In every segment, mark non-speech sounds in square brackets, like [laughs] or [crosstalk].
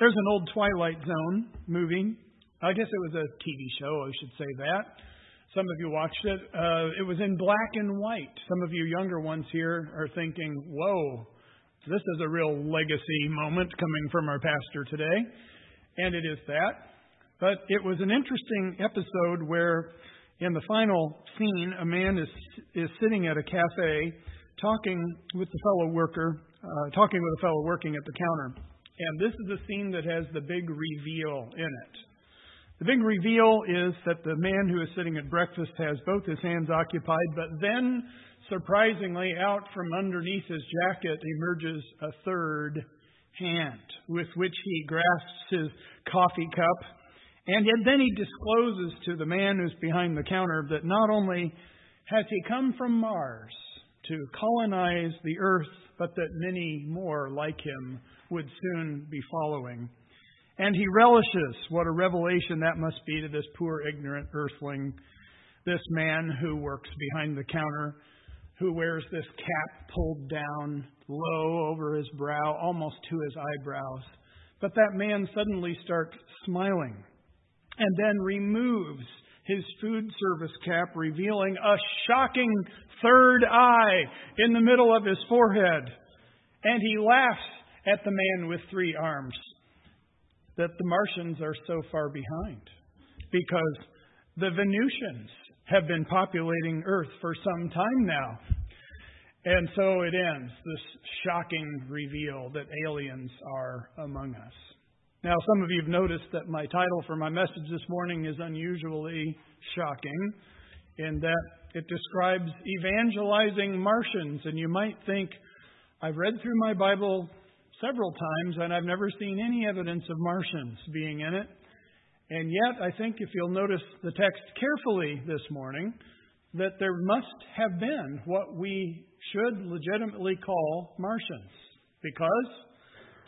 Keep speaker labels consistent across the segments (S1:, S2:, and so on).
S1: There's an old Twilight Zone movie. I guess it was a TV show, I should say that. Some of you watched it. Uh, it was in black and white. Some of you younger ones here are thinking, whoa, this is a real legacy moment coming from our pastor today. And it is that. But it was an interesting episode where, in the final scene, a man is, is sitting at a cafe talking with the fellow worker, uh, talking with a fellow working at the counter. And this is the scene that has the big reveal in it. The big reveal is that the man who is sitting at breakfast has both his hands occupied, but then, surprisingly, out from underneath his jacket emerges a third hand with which he grasps his coffee cup. And then he discloses to the man who's behind the counter that not only has he come from Mars to colonize the earth, but that many more like him would soon be following. And he relishes what a revelation that must be to this poor, ignorant earthling, this man who works behind the counter, who wears this cap pulled down low over his brow, almost to his eyebrows. But that man suddenly starts smiling and then removes his food service cap, revealing a shocking third eye in the middle of his forehead. And he laughs at the man with three arms that the Martians are so far behind because the Venusians have been populating Earth for some time now. And so it ends, this shocking reveal that aliens are among us. Now, some of you have noticed that my title for my message this morning is unusually shocking in that it describes evangelizing Martians. And you might think, I've read through my Bible several times and I've never seen any evidence of Martians being in it. And yet, I think if you'll notice the text carefully this morning, that there must have been what we should legitimately call Martians. Because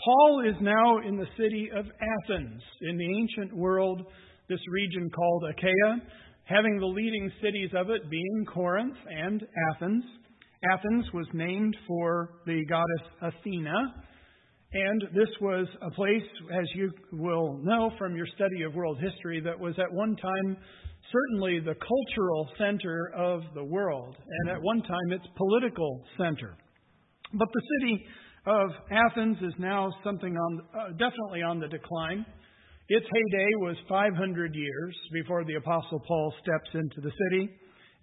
S1: Paul is now in the city of Athens, in the ancient world, this region called Achaia, having the leading cities of it being Corinth and Athens. Athens was named for the goddess Athena, and this was a place, as you will know from your study of world history, that was at one time certainly the cultural center of the world, and at one time its political center. But the city of Athens is now something on, uh, definitely on the decline. Its heyday was 500 years before the Apostle Paul steps into the city.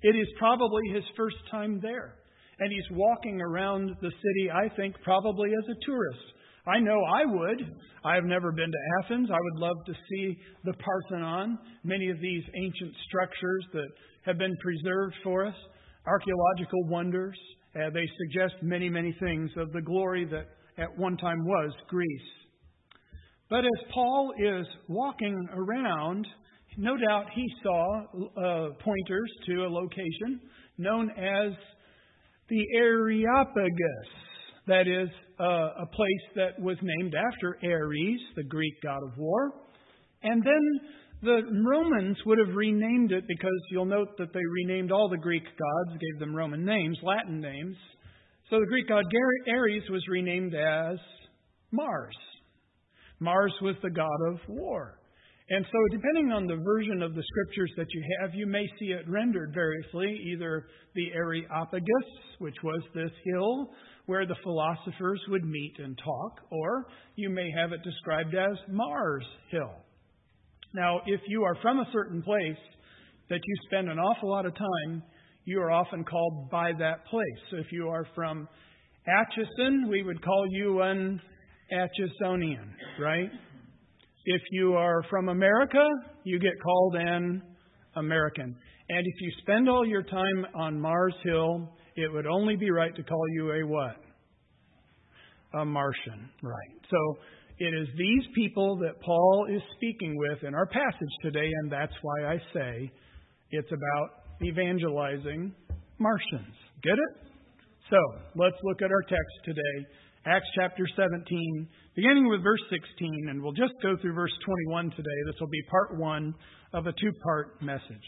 S1: It is probably his first time there. And he's walking around the city, I think, probably as a tourist. I know I would. I have never been to Athens. I would love to see the Parthenon, many of these ancient structures that have been preserved for us, archaeological wonders. Uh, they suggest many, many things of the glory that at one time was Greece. But as Paul is walking around, no doubt he saw uh, pointers to a location known as the Areopagus. That is uh, a place that was named after Ares, the Greek god of war. And then the Romans would have renamed it because you'll note that they renamed all the Greek gods, gave them Roman names, Latin names. So the Greek god Ares was renamed as Mars. Mars was the god of war. And so, depending on the version of the scriptures that you have, you may see it rendered variously either the Areopagus, which was this hill where the philosophers would meet and talk, or you may have it described as Mars Hill. Now, if you are from a certain place that you spend an awful lot of time, you are often called by that place. So if you are from Atchison, we would call you an Atchisonian, right? If you are from America, you get called an American. And if you spend all your time on Mars Hill, it would only be right to call you a what? A Martian, right. So it is these people that Paul is speaking with in our passage today, and that's why I say it's about evangelizing Martians. Get it? So let's look at our text today Acts chapter 17, beginning with verse 16, and we'll just go through verse 21 today. This will be part one of a two part message.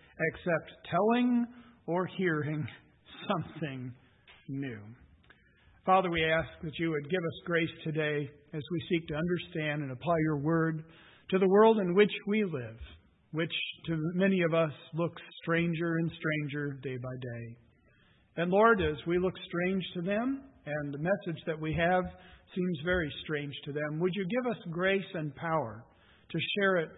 S1: except telling or hearing [laughs] something new. Father, we ask that you would give us grace today as we seek to understand and apply your word to the world in which we live, which to many of us looks stranger and stranger day by day. And Lord, as we look strange to them, and the message that we have seems very strange to them, would you give us grace and power to share it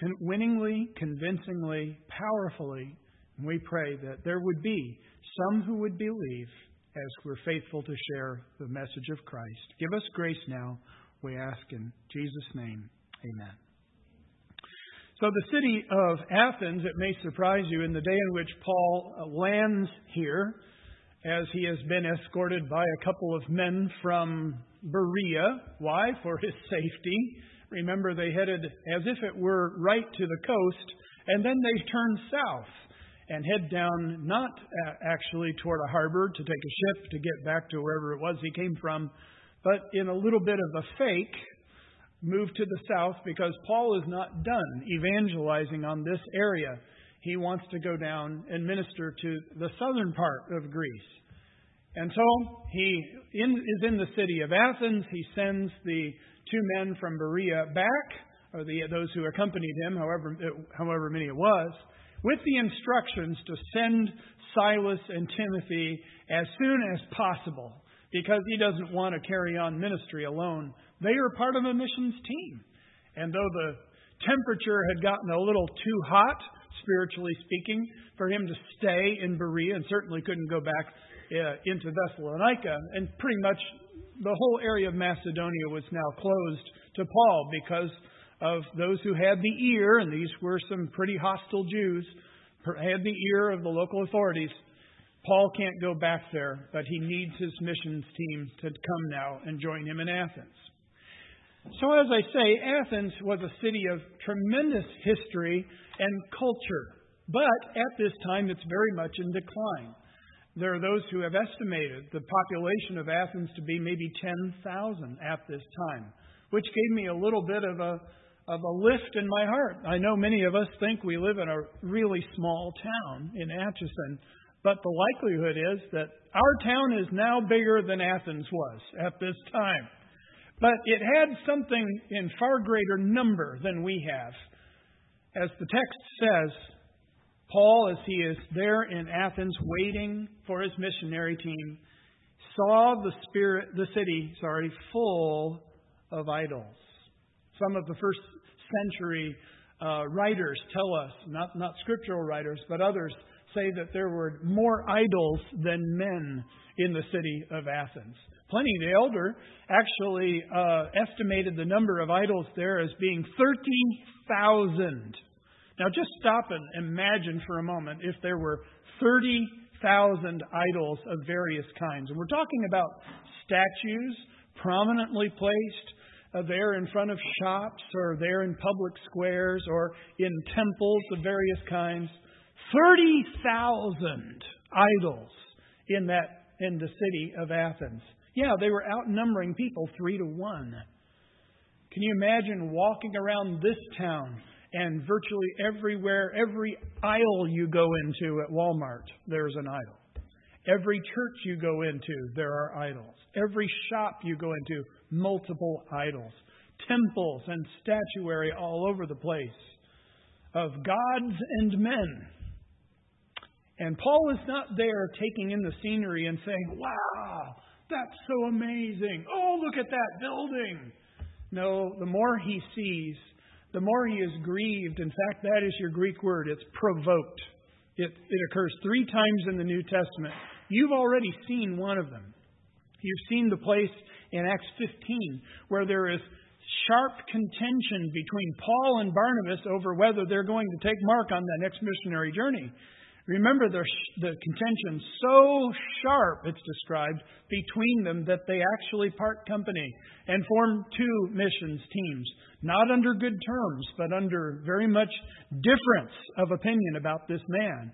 S1: con- winningly, convincingly, powerfully? And we pray that there would be some who would believe as we're faithful to share the message of Christ. Give us grace now, we ask in Jesus' name. Amen. So, the city of Athens, it may surprise you, in the day in which Paul uh, lands here, as he has been escorted by a couple of men from Berea. Why? For his safety. Remember, they headed as if it were right to the coast, and then they turned south and head down, not actually toward a harbor to take a ship to get back to wherever it was he came from, but in a little bit of a fake, move to the south because Paul is not done evangelizing on this area. He wants to go down and minister to the southern part of Greece. And so he in, is in the city of Athens. He sends the two men from Berea back, or the, those who accompanied him, however, however many it was, with the instructions to send Silas and Timothy as soon as possible because he doesn't want to carry on ministry alone. They are part of a missions team. And though the temperature had gotten a little too hot, spiritually speaking, for him to stay in Berea and certainly couldn't go back Uh, into Thessalonica, and pretty much the whole area of Macedonia was now closed to Paul because of those who had the ear, and these were some pretty hostile Jews, had the ear of the local authorities. Paul can't go back there, but he needs his missions team to come now and join him in Athens. So, as I say, Athens was a city of tremendous history and culture, but at this time it's very much in decline. There are those who have estimated the population of Athens to be maybe 10,000 at this time, which gave me a little bit of a of a lift in my heart. I know many of us think we live in a really small town in Atchison, but the likelihood is that our town is now bigger than Athens was at this time. But it had something in far greater number than we have. As the text says, Paul, as he is there in Athens waiting for his missionary team, saw the spirit the city, sorry, full of idols. Some of the first century uh, writers tell us, not, not scriptural writers, but others, say that there were more idols than men in the city of Athens. Pliny the Elder actually uh, estimated the number of idols there as being 30,000. Now just stop and imagine for a moment if there were 30,000 idols of various kinds. And we're talking about statues prominently placed uh, there in front of shops or there in public squares or in temples of various kinds. 30,000 idols in that in the city of Athens. Yeah, they were outnumbering people 3 to 1. Can you imagine walking around this town and virtually everywhere, every aisle you go into at Walmart, there's an idol. Every church you go into, there are idols. Every shop you go into, multiple idols. Temples and statuary all over the place of gods and men. And Paul is not there taking in the scenery and saying, Wow, that's so amazing. Oh, look at that building. No, the more he sees, the more he is grieved. In fact, that is your Greek word. It's provoked. It, it occurs three times in the New Testament. You've already seen one of them. You've seen the place in Acts 15 where there is sharp contention between Paul and Barnabas over whether they're going to take Mark on that next missionary journey. Remember the, the contention so sharp, it's described, between them that they actually part company and form two missions teams, not under good terms, but under very much difference of opinion about this man.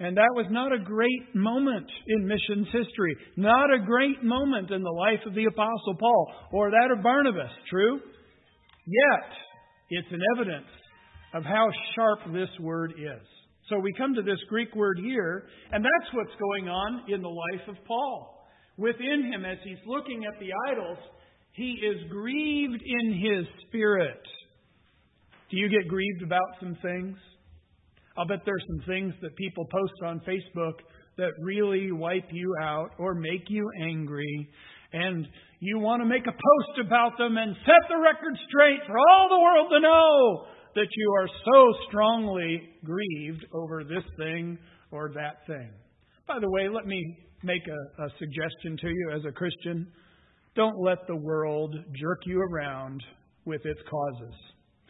S1: And that was not a great moment in missions history, not a great moment in the life of the Apostle Paul or that of Barnabas, true? Yet, it's an evidence of how sharp this word is. So we come to this Greek word here, and that's what's going on in the life of Paul. Within him, as he's looking at the idols, he is grieved in his spirit. Do you get grieved about some things? I'll bet there's some things that people post on Facebook that really wipe you out or make you angry. And you want to make a post about them and set the record straight for all the world to know that you are so strongly grieved over this thing or that thing. By the way, let me make a, a, suggestion to you as a Christian. Don't let the world jerk you around with its causes.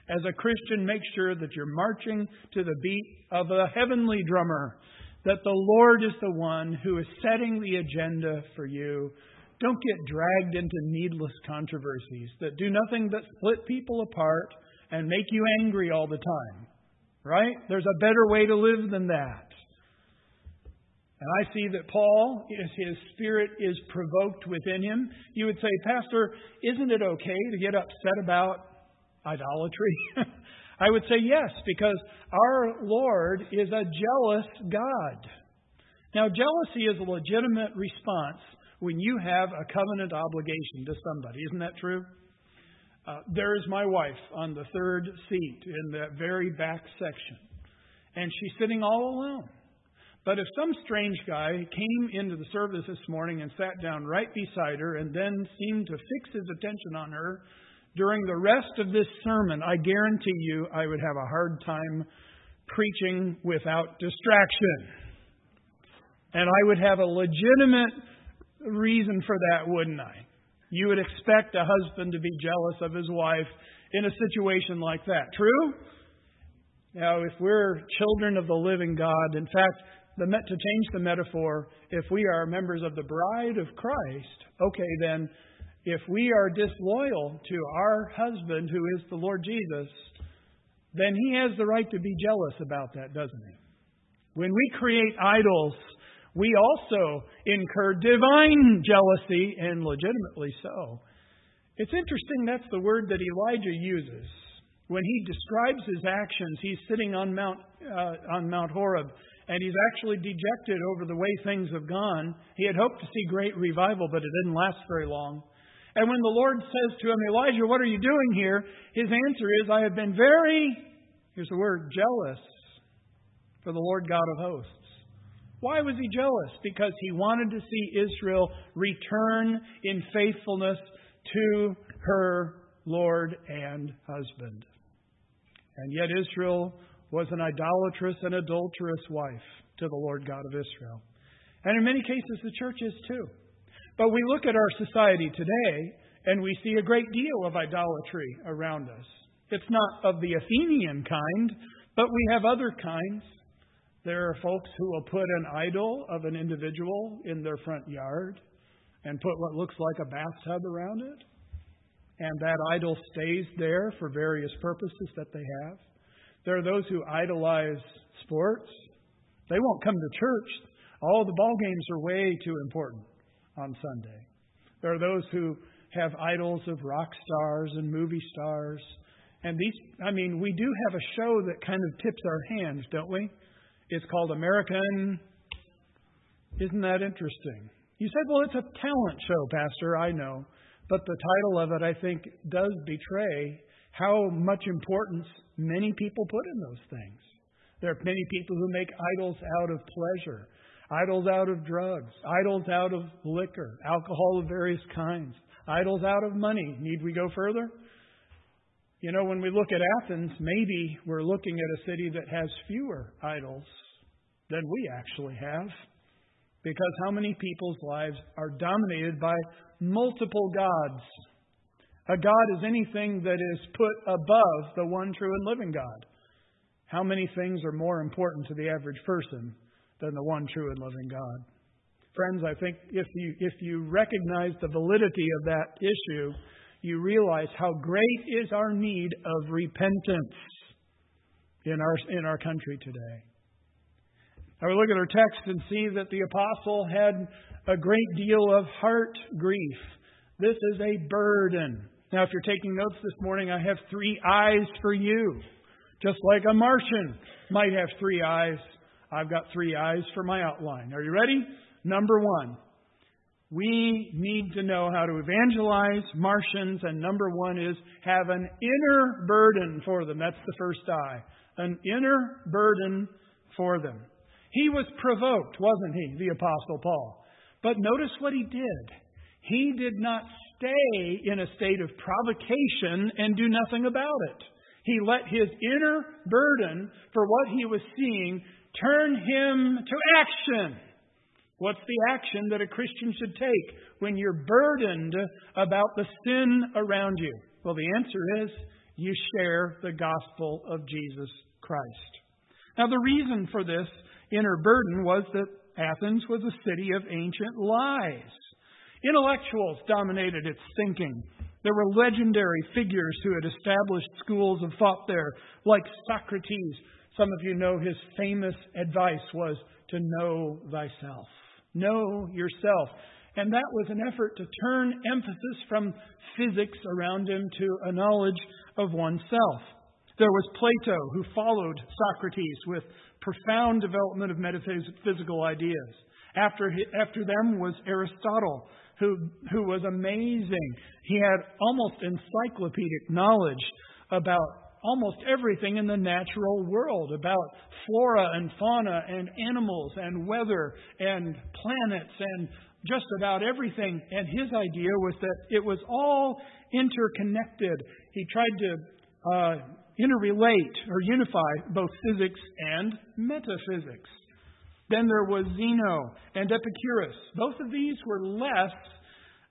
S1: As a Christian, make sure that you're marching to the beat of a heavenly drummer, that the Lord is the one who is setting the agenda for you. Don't get dragged into needless controversies that do nothing but split people apart and make you angry all the time. Right? There's a better way to live than that. And I see that Paul, his spirit is provoked within him, you would say, Pastor, isn't it okay to get upset about idolatry? [laughs] I would say yes, because our Lord is a jealous God. Now, jealousy is a legitimate response when you have a covenant obligation to somebody. Isn't that true? Uh, there is my wife on the third seat in that very back section. And she's sitting all alone. But if some strange guy came into the service this morning and sat down right beside her and then seemed to fix his attention on her during the rest of this sermon, I guarantee you I would have a hard time preaching without distraction. And I would have a legitimate reason for that, wouldn't I? You would expect a husband to be jealous of his wife in a situation like that. True? Now, if we're children of the living God, in fact, the, to change the metaphor, if we are members of the bride of Christ, okay, then if we are disloyal to our husband, who is the Lord Jesus, then he has the right to be jealous about that, doesn't he? When we create idols we also incur divine jealousy, and legitimately so. It's interesting that's the word that Elijah uses. When he describes his actions, he's sitting on Mount, uh, on Mount Horeb, and he's actually dejected over the way things have gone. He had hoped to see great revival, but it didn't last very long. And when the Lord says to him, Elijah, what are you doing here? His answer is, I have been very, here's the word, jealous for the Lord God of hosts. Why was he jealous? Because he wanted to see Israel return in faithfulness to her Lord and husband. And yet Israel was an idolatrous and adulterous wife to the Lord God of Israel. And in many cases, the church is too. But we look at our society today and we see a great deal of idolatry around us. It's not of the Athenian kind, but we have other kinds. There are folks who will put an idol of an individual in their front yard and put what looks like a bathtub around it. And that idol stays there for various purposes that they have. There are those who idolize sports. They won't come to church. All the ball games are way too important on Sunday. There are those who have idols of rock stars and movie stars. And these, I mean, we do have a show that kind of tips our hands, don't we? It's called American. Isn't that interesting? You said, well, it's a talent show, Pastor. I know. But the title of it, I think, does betray how much importance many people put in those things. There are many people who make idols out of pleasure, idols out of drugs, idols out of liquor, alcohol of various kinds, idols out of money. Need we go further? You know, when we look at Athens, maybe we're looking at a city that has fewer idols than we actually have. Because how many people's lives are dominated by multiple gods? A God is anything that is put above the one true and living God. How many things are more important to the average person than the one true and living God? Friends, I think if you, if you recognize the validity of that issue, you realize how great is our need of repentance in our, in our country today. Now we look at our text and see that the apostle had a great deal of heart grief. This is a burden. Now, if you're taking notes this morning, I have three eyes for you. Just like a Martian might have three eyes, I've got three eyes for my outline. Are you ready? Number one, we need to know how to evangelize Martians, and number one is have an inner burden for them. That's the first I. An inner burden for them. He was provoked, wasn't he, the Apostle Paul? But notice what he did. He did not stay in a state of provocation and do nothing about it. He let his inner burden for what he was seeing turn him to action. What's the action that a Christian should take when you're burdened about the sin around you? Well, the answer is you share the gospel of Jesus Christ. Now, the reason for this inner burden was that Athens was a city of ancient lies. Intellectuals dominated its thinking. There were legendary figures who had established schools of thought there, like Socrates. Some of you know his famous advice was to know thyself. Know yourself. And that was an effort to turn emphasis from physics around him to a knowledge of oneself. There was Plato, who followed Socrates with profound development of metaphysical ideas. After, after them was Aristotle, who, who was amazing. He had almost encyclopedic knowledge about almost everything in the natural world about flora and fauna and animals and weather and planets and just about everything. And his idea was that it was all interconnected. He tried to uh, interrelate or unify both physics and metaphysics. Then there was Zeno and Epicurus. Both of these were less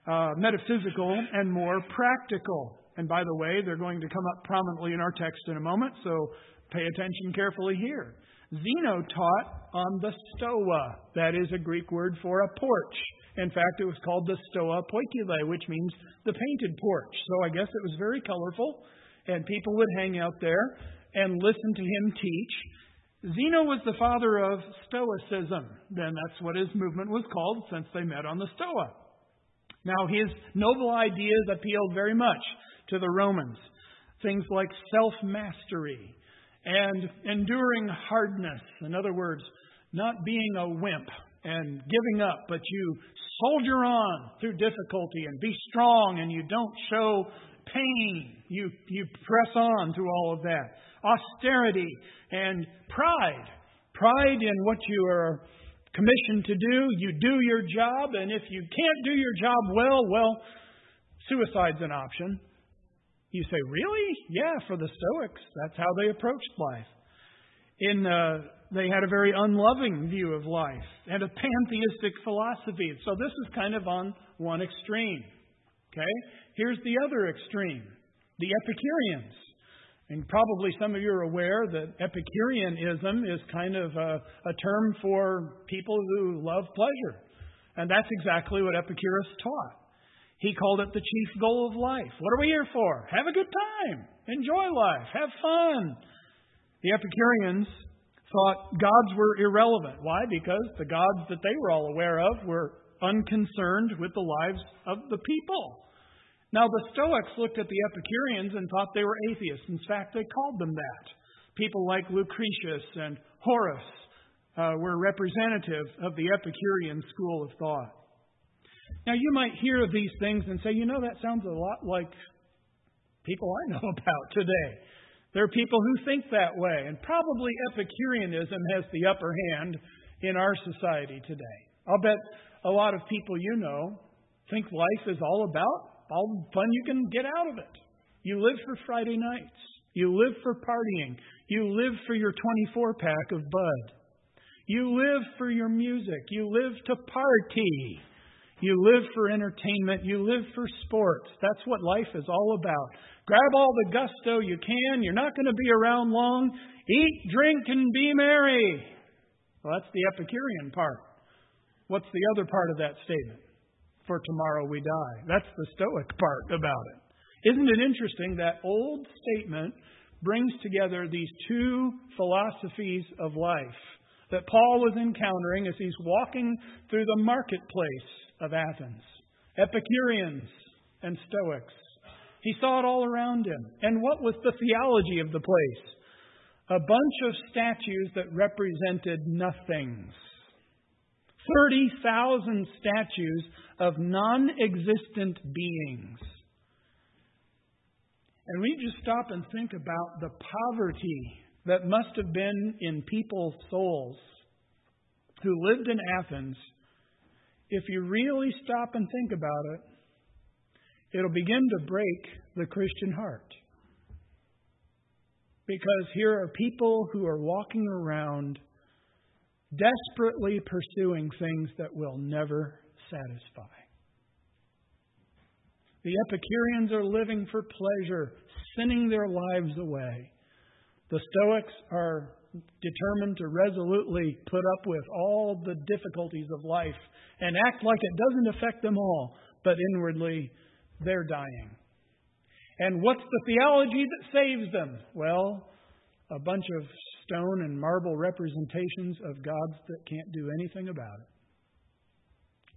S1: uh, metaphysical and more practical. And by the way, they're going to come up prominently in our text in a moment, so pay attention carefully here. Zeno taught on the stoa. That is a Greek word for a porch. In fact, it was called the stoa poikile, which means the painted porch. So I guess it was very colorful, and people would hang out there and listen to him teach. Zeno was the father of Stoicism. Then that's what his movement was called since they met on the Stoa. Now, his noble ideas appealed very much to the Romans. Things like self mastery and enduring hardness. In other words, not being a wimp and giving up, but you soldier on through difficulty and be strong and you don't show pain. You, you press on through all of that. Austerity and pride. Pride in what you are commissioned to do. You do your job, and if you can't do your job well, well, suicide's an option. You say, really? Yeah, for the Stoics, that's how they approached life. In uh, they had a very unloving view of life and a pantheistic philosophy. So this is kind of on one extreme. Okay? Here's the other extreme the Epicureans. And probably some of you are aware that Epicureanism is kind of a, a term for people who love pleasure. And that's exactly what Epicurus taught. He called it the chief goal of life. What are we here for? Have a good time. Enjoy life. Have fun. The Epicureans thought gods were irrelevant. Why? Because the gods that they were all aware of were unconcerned with the lives of the people. Now, the Stoics looked at the Epicureans and thought they were atheists. In fact, they called them that. People like Lucretius and Horace uh, were representative of the Epicurean school of thought. Now, you might hear of these things and say, you know, that sounds a lot like people I know [laughs] about today. There are people who think that way, and probably Epicureanism has the upper hand in our society today. I'll bet a lot of people you know think life is all about all the fun you can get out of it. You live for Friday nights. You live for partying. You live for your 24 pack of Bud. You live for your music. You live to party. You live for entertainment. You live for sports. That's what life is all about. Grab all the gusto you can. You're not going to be around long. Eat, drink, and be merry. Well, that's the Epicurean part. What's the other part of that statement? For tomorrow we die. That's the Stoic part about it. Isn't it interesting that old statement brings together these two philosophies of life that Paul was encountering as he's walking through the marketplace of Athens Epicureans and Stoics. He saw it all around him. And what was the theology of the place? A bunch of statues that represented nothings. 30,000 statues of non existent beings. And we just stop and think about the poverty that must have been in people's souls who lived in Athens. If you really stop and think about it, it'll begin to break the Christian heart. Because here are people who are walking around desperately pursuing things that will never satisfy. The Epicureans are living for pleasure, sinning their lives away. The Stoics are determined to resolutely put up with all the difficulties of life and act like it doesn't affect them all, but inwardly they're dying. And what's the theology that saves them? Well, a bunch of stone and marble representations of gods that can't do anything about it.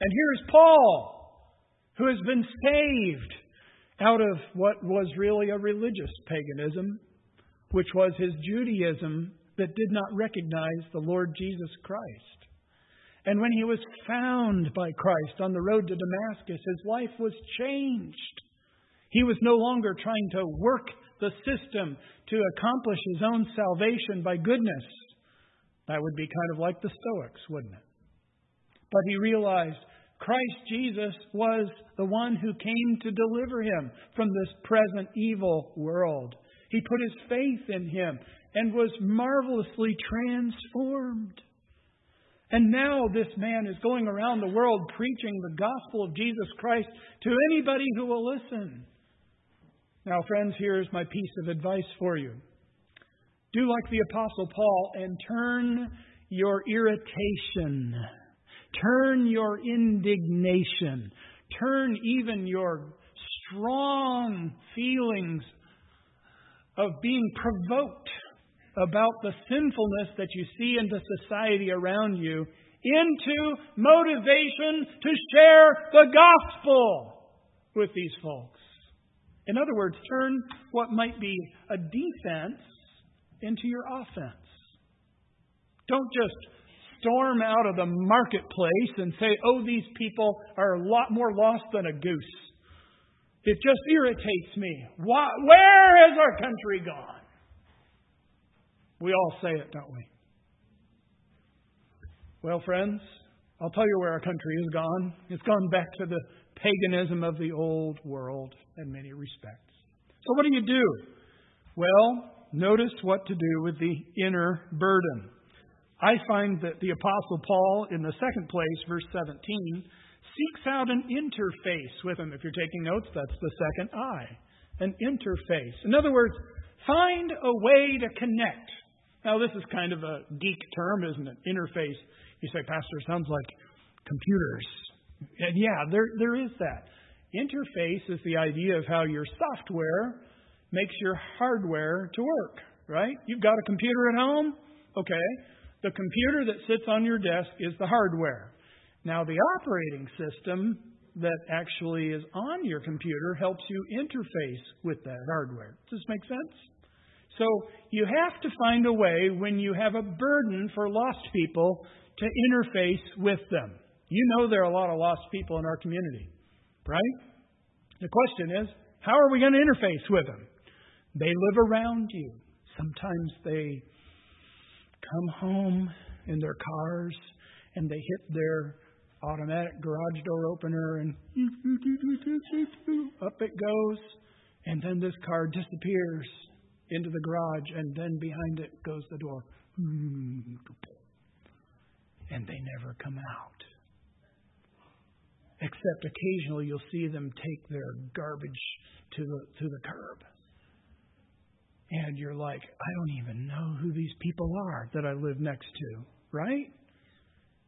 S1: And here's Paul, who has been saved out of what was really a religious paganism, which was his Judaism that did not recognize the Lord Jesus Christ. And when he was found by Christ on the road to Damascus, his life was changed. He was no longer trying to work the system to accomplish his own salvation by goodness. That would be kind of like the Stoics, wouldn't it? But he realized Christ Jesus was the one who came to deliver him from this present evil world. He put his faith in him and was marvelously transformed. And now this man is going around the world preaching the gospel of Jesus Christ to anybody who will listen. Now, friends, here's my piece of advice for you. Do like the Apostle Paul and turn your irritation, turn your indignation, turn even your strong feelings of being provoked about the sinfulness that you see in the society around you into motivation to share the gospel with these folks. In other words, turn what might be a defense into your offense. Don't just storm out of the marketplace and say, oh, these people are a lot more lost than a goose. It just irritates me. Why, where has our country gone? We all say it, don't we? Well, friends, I'll tell you where our country has gone. It's gone back to the paganism of the old world in many respects. So, what do you do? Well, notice what to do with the inner burden. I find that the Apostle Paul, in the second place, verse 17, seeks out an interface with him. If you're taking notes, that's the second I. An interface. In other words, find a way to connect. Now, this is kind of a geek term, isn't it? Interface. You say, Pastor, sounds like computers. And yeah, there, there is that. Interface is the idea of how your software makes your hardware to work, right? You've got a computer at home? Okay. The computer that sits on your desk is the hardware. Now, the operating system that actually is on your computer helps you interface with that hardware. Does this make sense? So, you have to find a way when you have a burden for lost people to interface with them. You know there are a lot of lost people in our community, right? The question is, how are we going to interface with them? They live around you. Sometimes they come home in their cars and they hit their automatic garage door opener and [laughs] up it goes. And then this car disappears into the garage, and then behind it goes the door. And they never come out. Except occasionally you'll see them take their garbage to the, to the curb. And you're like, I don't even know who these people are that I live next to, right?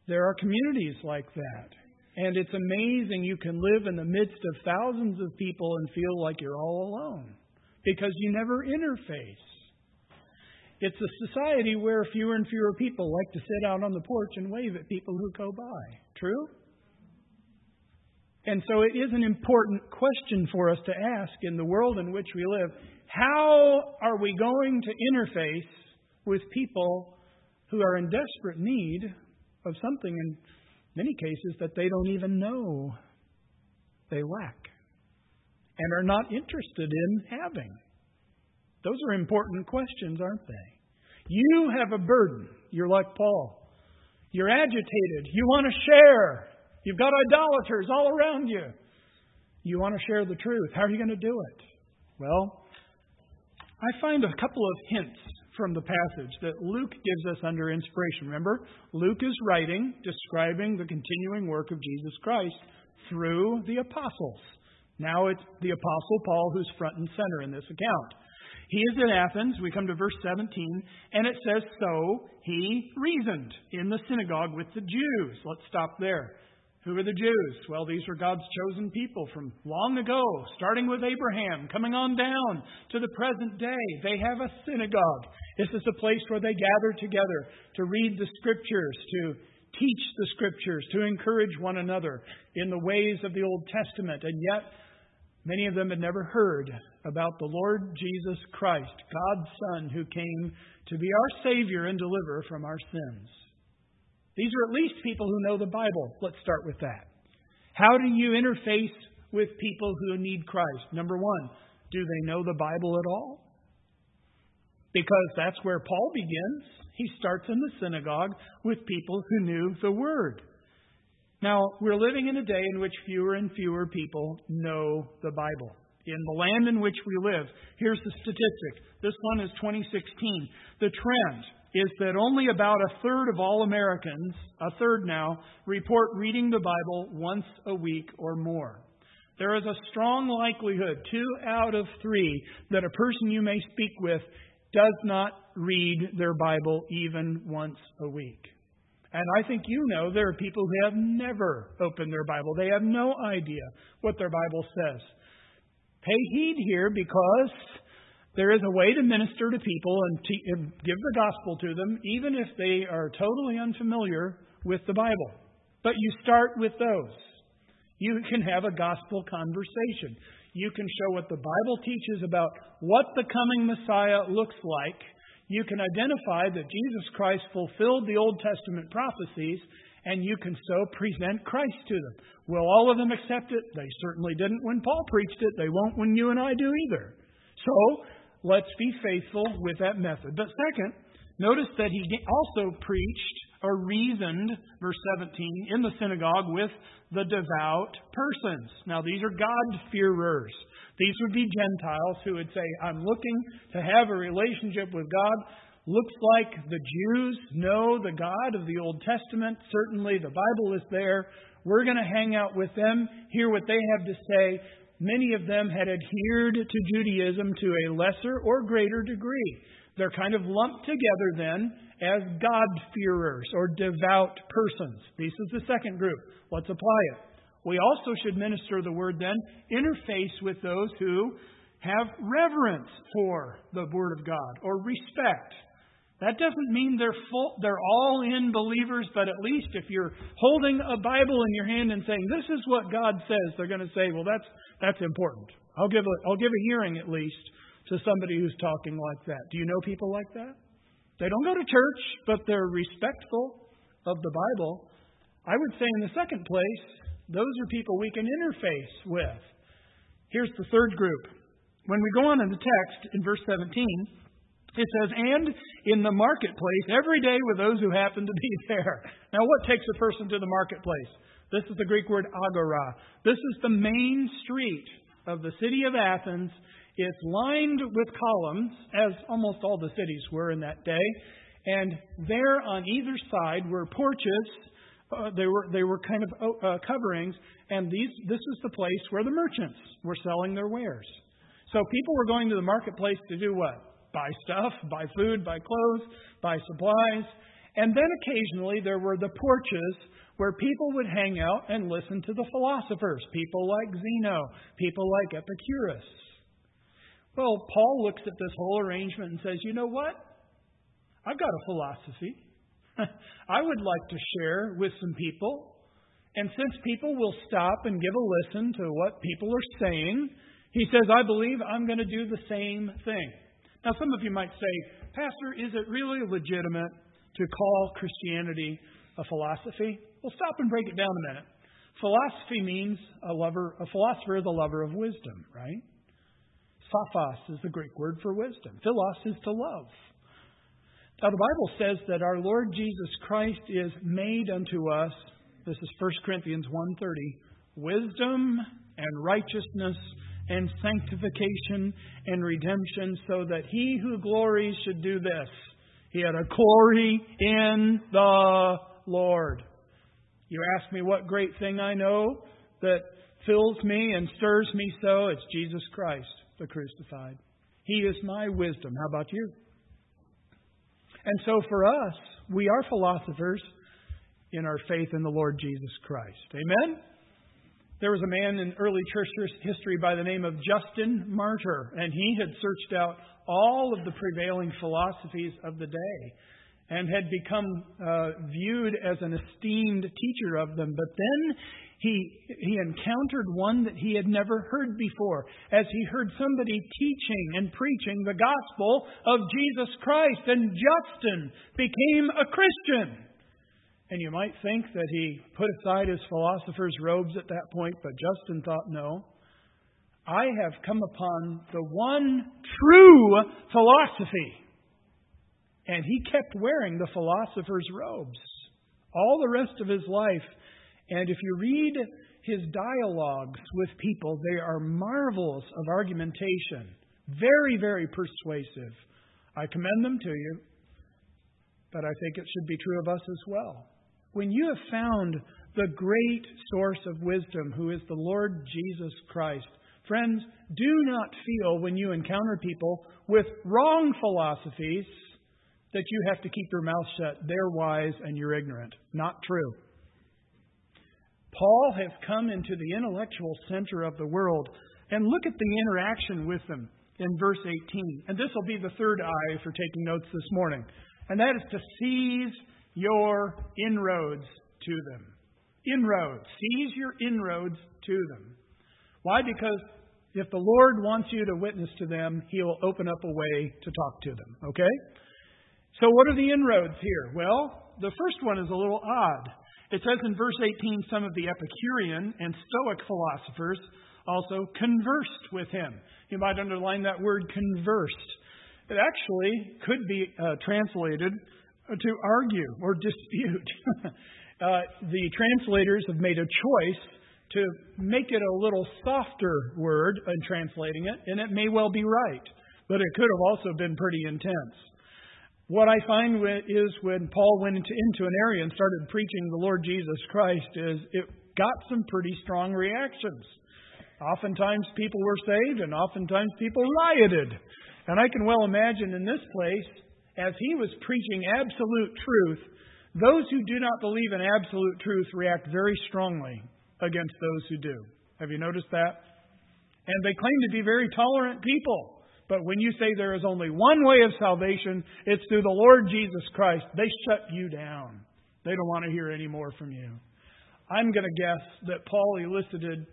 S1: There are communities like that. And it's amazing you can live in the midst of thousands of people and feel like you're all alone because you never interface. It's a society where fewer and fewer people like to sit out on the porch and wave at people who go by. True? And so it is an important question for us to ask in the world in which we live. How are we going to interface with people who are in desperate need of something in many cases that they don't even know they lack and are not interested in having? Those are important questions, aren't they? You have a burden. You're like Paul. You're agitated. You want to share. You've got idolaters all around you. You want to share the truth. How are you going to do it? Well, I find a couple of hints from the passage that Luke gives us under inspiration. Remember, Luke is writing, describing the continuing work of Jesus Christ through the apostles. Now it's the apostle Paul who's front and center in this account. He is in Athens. We come to verse 17, and it says, So he reasoned in the synagogue with the Jews. Let's stop there. Who are the Jews? Well, these were God's chosen people from long ago, starting with Abraham, coming on down to the present day. They have a synagogue. This is a place where they gather together to read the scriptures, to teach the scriptures, to encourage one another in the ways of the Old Testament. And yet, many of them had never heard about the Lord Jesus Christ, God's Son, who came to be our Savior and deliverer from our sins. These are at least people who know the Bible. Let's start with that. How do you interface with people who need Christ? Number one, do they know the Bible at all? Because that's where Paul begins. He starts in the synagogue with people who knew the Word. Now, we're living in a day in which fewer and fewer people know the Bible. In the land in which we live, here's the statistic. This one is 2016. The trend is that only about a third of all Americans, a third now, report reading the Bible once a week or more. There is a strong likelihood, two out of three, that a person you may speak with does not read their Bible even once a week. And I think you know there are people who have never opened their Bible. They have no idea what their Bible says. Pay heed here because there is a way to minister to people and, te- give the gospel to them, even if they are totally unfamiliar with the Bible. But you start with those. You can have a gospel conversation. You can show what the Bible teaches about what the coming Messiah looks like. You can identify that Jesus Christ fulfilled the Old Testament prophecies, and you can so present Christ to them. Will all of them accept it? They certainly didn't when Paul preached it. They won't when you and I do either. So, let's be faithful with that method. But second, notice that he also preached or reasoned, verse 17, in the synagogue with the devout persons. Now, these are God-fearers. These would be Gentiles who would say, I'm looking to have a relationship with God. Looks like the Jews know the God of the Old Testament. Certainly, the Bible is there. We're going to hang out with them, hear what they have to say. Many of them had adhered to Judaism to a lesser or greater degree. They're kind of lumped together then as God-fearers or devout persons. This is the second group. Let's apply it. We also should minister the word then, interface with those who have reverence for the Word of God or respect. That doesn't mean they're full, they're all in believers, but at least if you're holding a Bible in your hand and saying, This is what God says, they're going to say, Well, that's, that's important. I'll give, a, I'll give a hearing at least to somebody who's talking like that. Do you know people like that? They don't go to church, but they're respectful of the Bible. I would say, in the second place, those are people we can interface with. Here's the third group. When we go on in the text, in verse 17, it says, And in the marketplace every day with those who happen to be [laughs] there. Now, what takes a person to the marketplace? This is the Greek word agora. This is the main street of the city of Athens. It's lined with columns, as almost all the cities were in that day. And there on either side were porches. Uh, they were they were kind of uh, coverings, and these this is the place where the merchants were selling their wares. So people were going to the marketplace to do what? Buy stuff, buy food, buy clothes, buy supplies. And then occasionally there were the porches where people would hang out and listen to the philosophers, people like Zeno, people like Epicurus. Well, Paul looks at this whole arrangement and says, you know what? I've got a philosophy. [laughs] I would like to share with some people. And since people will stop and give a listen to what people are saying, he says, I believe I'm going to do the same thing. Now, some of you might say, Pastor, is it really legitimate to call Christianity a philosophy? Well, stop and break it down a minute. Philosophy means a lover, a philosopher is a lover of wisdom, right? Sophos is the Greek word for wisdom. Philos is to love. Now, the Bible says that our Lord Jesus Christ is made unto us, this is 1 Corinthians 1.30, wisdom and righteousness and sanctification and redemption, so that he who glories should do this. He had a glory in the Lord. You ask me what great thing I know that fills me and stirs me so, it's Jesus Christ, the crucified. He is my wisdom. How about you? And so for us, we are philosophers in our faith in the Lord Jesus Christ. Amen? There was a man in early church history by the name of Justin Martyr, and he had searched out all of the prevailing philosophies of the day and had become uh, viewed as an esteemed teacher of them. But then he, he encountered one that he had never heard before as he heard somebody teaching and preaching the gospel of Jesus Christ. And Justin became a Christian. And you might think that he put aside his philosopher's robes at that point, but Justin thought, no. I have come upon the one true philosophy. And he kept wearing the philosopher's robes all the rest of his life. And if you read his dialogues with people, they are marvels of argumentation. Very, very persuasive. I commend them to you, but I think it should be true of us as well. When you have found the great source of wisdom, who is the Lord Jesus Christ, friends, do not feel when you encounter people with wrong philosophies that you have to keep your mouth shut. They're wise and you're ignorant. Not true. Paul has come into the intellectual center of the world. And look at the interaction with them in verse 18. And this will be the third eye for taking notes this morning. And that is to seize your inroads to them. Inroads. Seize your inroads to them. Why? Because if the Lord wants you to witness to them, He'll open up a way to talk to them. Okay? So, what are the inroads here? Well, the first one is a little odd. It says in verse 18 some of the Epicurean and Stoic philosophers also conversed with him. You might underline that word conversed. It actually could be uh, translated to argue or dispute. [laughs] uh, the translators have made a choice to make it a little softer word in translating it, and it may well be right, but it could have also been pretty intense. What I find is when Paul went into, into an area and started preaching the Lord Jesus Christ, is it got some pretty strong reactions. Oftentimes people were saved, and oftentimes people rioted. And I can well imagine in this place as he was preaching absolute truth, those who do not believe in absolute truth react very strongly against those who do. Have you noticed that? And they claim to be very tolerant people. But when you say there is only one way of salvation, it's through the Lord Jesus Christ, they shut you down. They don't want to hear any more from you. I'm going to guess that Paul elicited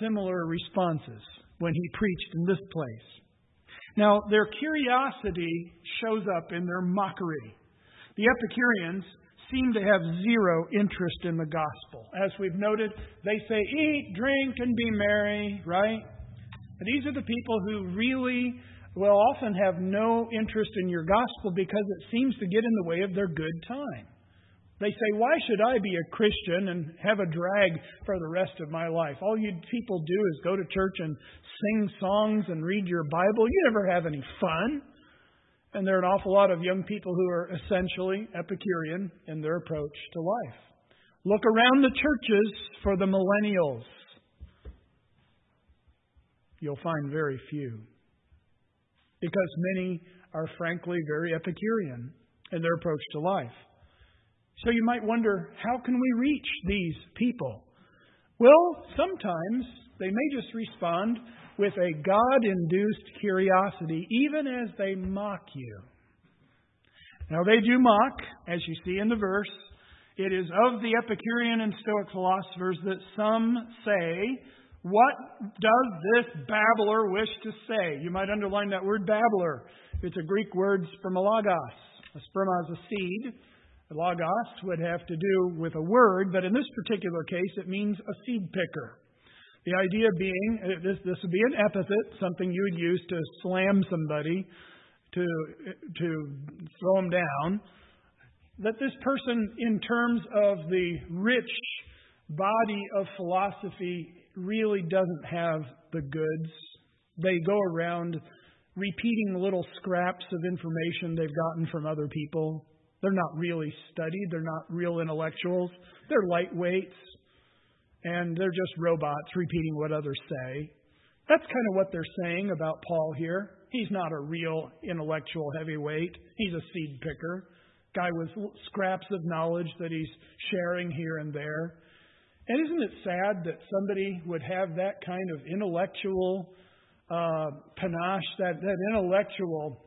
S1: similar responses when he preached in this place. Now, their curiosity shows up in their mockery. The Epicureans seem to have zero interest in the gospel. As we've noted, they say, eat, drink, and be merry, right? And these are the people who really will often have no interest in your gospel because it seems to get in the way of their good time. They say, Why should I be a Christian and have a drag for the rest of my life? All you people do is go to church and sing songs and read your Bible. You never have any fun. And there are an awful lot of young people who are essentially Epicurean in their approach to life. Look around the churches for the millennials. You'll find very few. Because many are frankly very Epicurean in their approach to life. So you might wonder, how can we reach these people? Well, sometimes they may just respond with a God induced curiosity, even as they mock you. Now, they do mock, as you see in the verse. It is of the Epicurean and Stoic philosophers that some say, What does this babbler wish to say? You might underline that word babbler. It's a Greek word spermologos. A sperma is a seed. A Logos would have to do with a word, but in this particular case, it means a seed picker. The idea being, uh, this, this would be an epithet, something you would use to slam somebody, to, to throw them down. That this person, in terms of the rich body of philosophy, really doesn't have the goods. They go around repeating little scraps of information they've gotten from other people. They're not really studied, they're not real intellectuals, they're lightweights and they're just robots repeating what others say. That's kind of what they're saying about Paul here. He's not a real intellectual heavyweight. He's a seed picker, guy with scraps of knowledge that he's sharing here and there. And isn't it sad that somebody would have that kind of intellectual uh, panache, that, that intellectual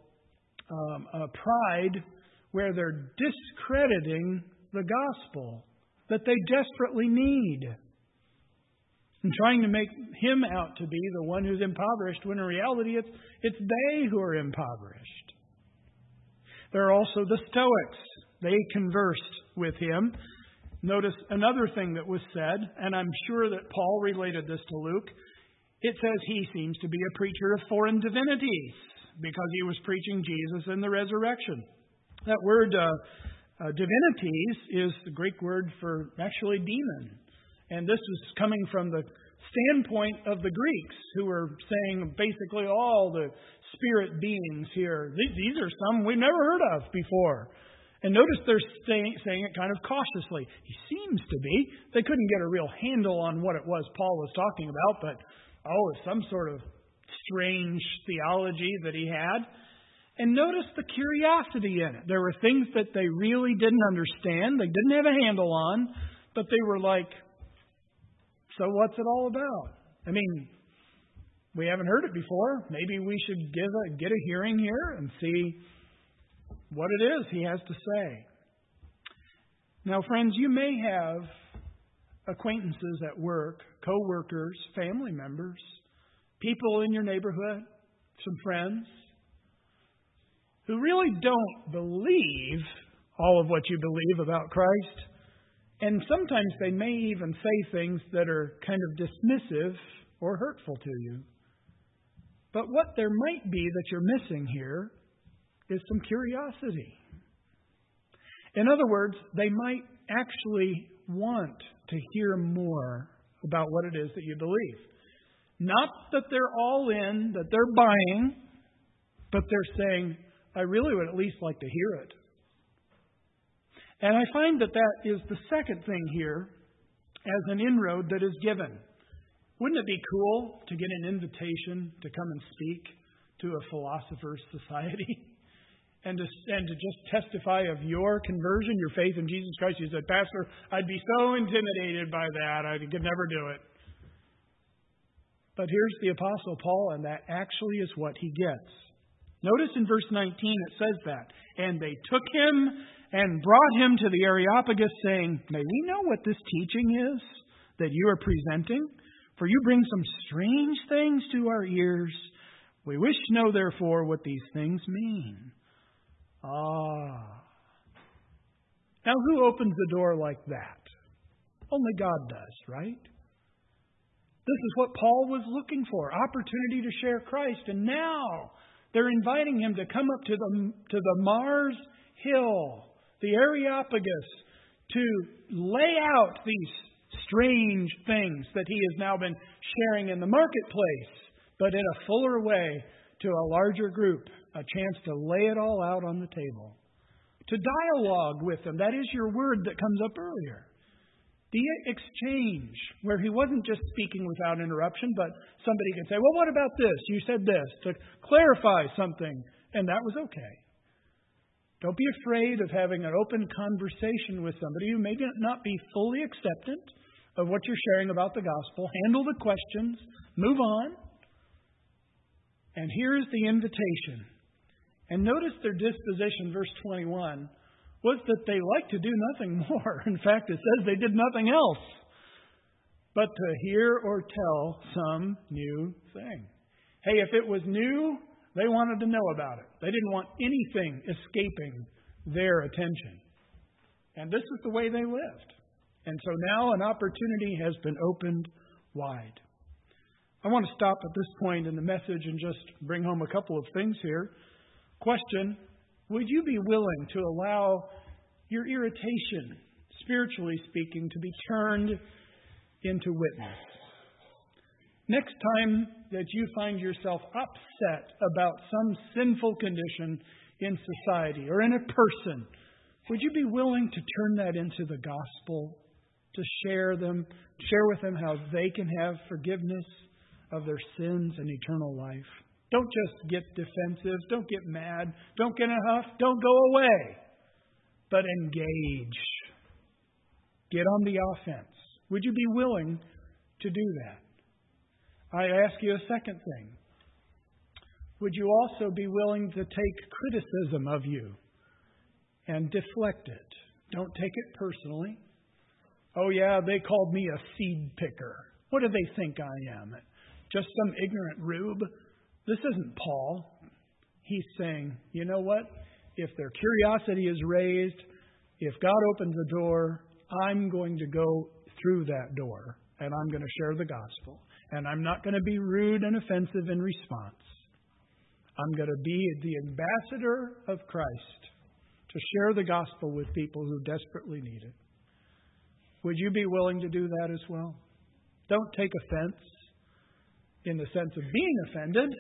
S1: um, uh, pride, where they're discrediting the gospel that they desperately need? and trying to make him out to be the one who's impoverished when in reality it's, it's they who are impoverished. There are also the Stoics. They conversed with him. Notice another thing that was said, and I'm sure that Paul related this to Luke. It says he seems to be a preacher of foreign divinities because he was preaching Jesus and the resurrection. That word uh, uh, divinities is the Greek word for actually demon. And this is coming from the standpoint of the Greeks, who were saying basically all the spirit beings here. These are some we've never heard of before. And notice they're saying, saying it kind of cautiously. He seems to be. They couldn't get a real handle on what it was Paul was talking about, but oh, it's some sort of strange theology that he had. And notice the curiosity in it. There were things that they really didn't understand, they didn't have a handle on, but they were like, so what's it all about? I mean, we haven't heard it before. Maybe we should give a, get a hearing here and see what it is he has to say. Now, friends, you may have acquaintances at work, co-workers, family members, people in your neighborhood, some friends who really don't believe all of what you believe about Christ. And sometimes they may even say things that are kind of dismissive or hurtful to you. But what there might be that you're missing here is some curiosity. In other words, they might actually want to hear more about what it is that you believe. Not that they're all in, that they're buying, but they're saying, I really would at least like to hear it. And I find that that is the second thing here as an inroad that is given. Wouldn't it be cool to get an invitation to come and speak to a philosopher's [laughs] society? And to, and to just testify of your conversion, your faith in Jesus Christ. You said, Pastor, I'd be so intimidated by that, I could never do it. But here's the Apostle Paul, and that actually is what he gets. Notice in verse 19 it says that. And they took him and brought him to the Areopagus, saying, May we know what this teaching is that you are presenting? For you bring some strange things to our ears. We wish to know, therefore, what these things mean. Ah. Now, who opens the door like that? Only God does, right? This is what Paul was looking for opportunity to share Christ. And now they're inviting him to come up to the, to the Mars Hill the Areopagus, to lay out these strange things that he has now been sharing in the marketplace, but in a fuller way to a larger group, a chance to lay it all out on the table. To dialogue with them. That is your word that comes up earlier. The exchange, where he wasn't just speaking without interruption, but somebody could say, Well, what about this? You said this, to clarify something, and that was okay. Don't be afraid of having an open conversation with somebody who may not be fully acceptant of what you're sharing about the gospel. Handle the questions, move on. And here's the invitation. And notice their disposition, verse 21 was that they liked to do nothing [laughs] more. In fact, it says they did nothing else but to hear or tell some new thing. Hey, if it was new, they wanted to know about it. They didn't want anything escaping their attention. And this is the way they lived. And so now an opportunity has been opened wide. I want to stop at this point in the message and just bring home a couple of things here. Question would you be willing to allow your irritation, spiritually speaking, to be turned into witness? Next time that you find yourself upset about some sinful condition in society or in a person, would you be willing to turn that into the gospel, to share them, share with them how they can have forgiveness of their sins and eternal life? Don't just get defensive. Don't get mad. Don't get in a huff. Don't go away. But engage. Get on the offense. Would you be willing to do that? I ask you a second thing. Would you also be willing to take criticism of you and deflect it? Don't take it personally. Oh, yeah, they called me a seed picker. What do they think I am? Just some ignorant rube? This isn't Paul. He's saying, you know what? If their curiosity is raised, if God opens a door, I'm going to go through that door and I'm going to share the gospel. And I'm not going to be rude and offensive in response. I'm going to be the ambassador of Christ to share the gospel with people who desperately need it. Would you be willing to do that as well? Don't take offense in the sense of being offended,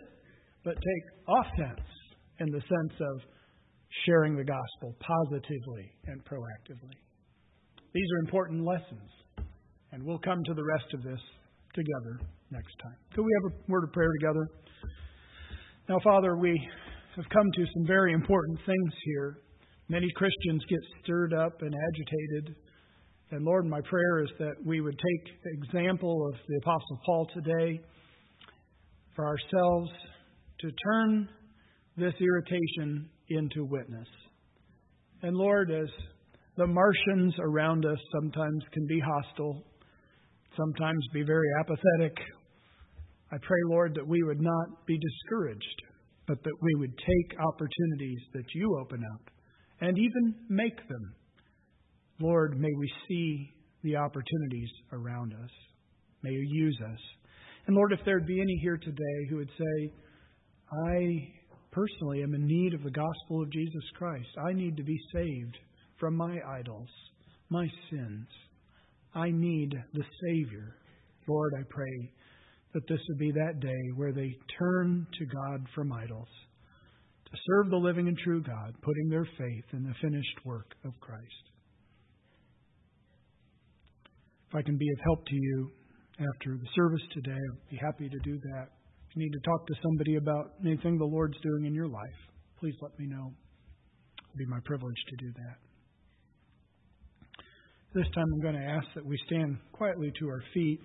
S1: but take offense in the sense of sharing the gospel positively and proactively. These are important lessons, and we'll come to the rest of this together next time. Could we have a word of prayer together? Now, Father, we have come to some very important things here. Many Christians get stirred up and agitated. And Lord, my prayer is that we would take example of the Apostle Paul today for ourselves to turn this irritation into witness. And Lord, as the Martians around us sometimes can be hostile, sometimes be very apathetic, I pray, Lord, that we would not be discouraged, but that we would take opportunities that you open up and even make them. Lord, may we see the opportunities around us. May you use us. And Lord, if there'd be any here today who would say, I personally am in need of the gospel of Jesus Christ. I need to be saved from my idols, my sins. I need the Savior. Lord, I pray that this would be that day where they turn to God from idols to serve the living and true God, putting their faith in the finished work of Christ. If I can be of help to you after the service today, I'd be happy to do that. If you need to talk to somebody about anything the Lord's doing in your life, please let me know. It'll be my privilege to do that. This time I'm going to ask that we stand quietly to our feet.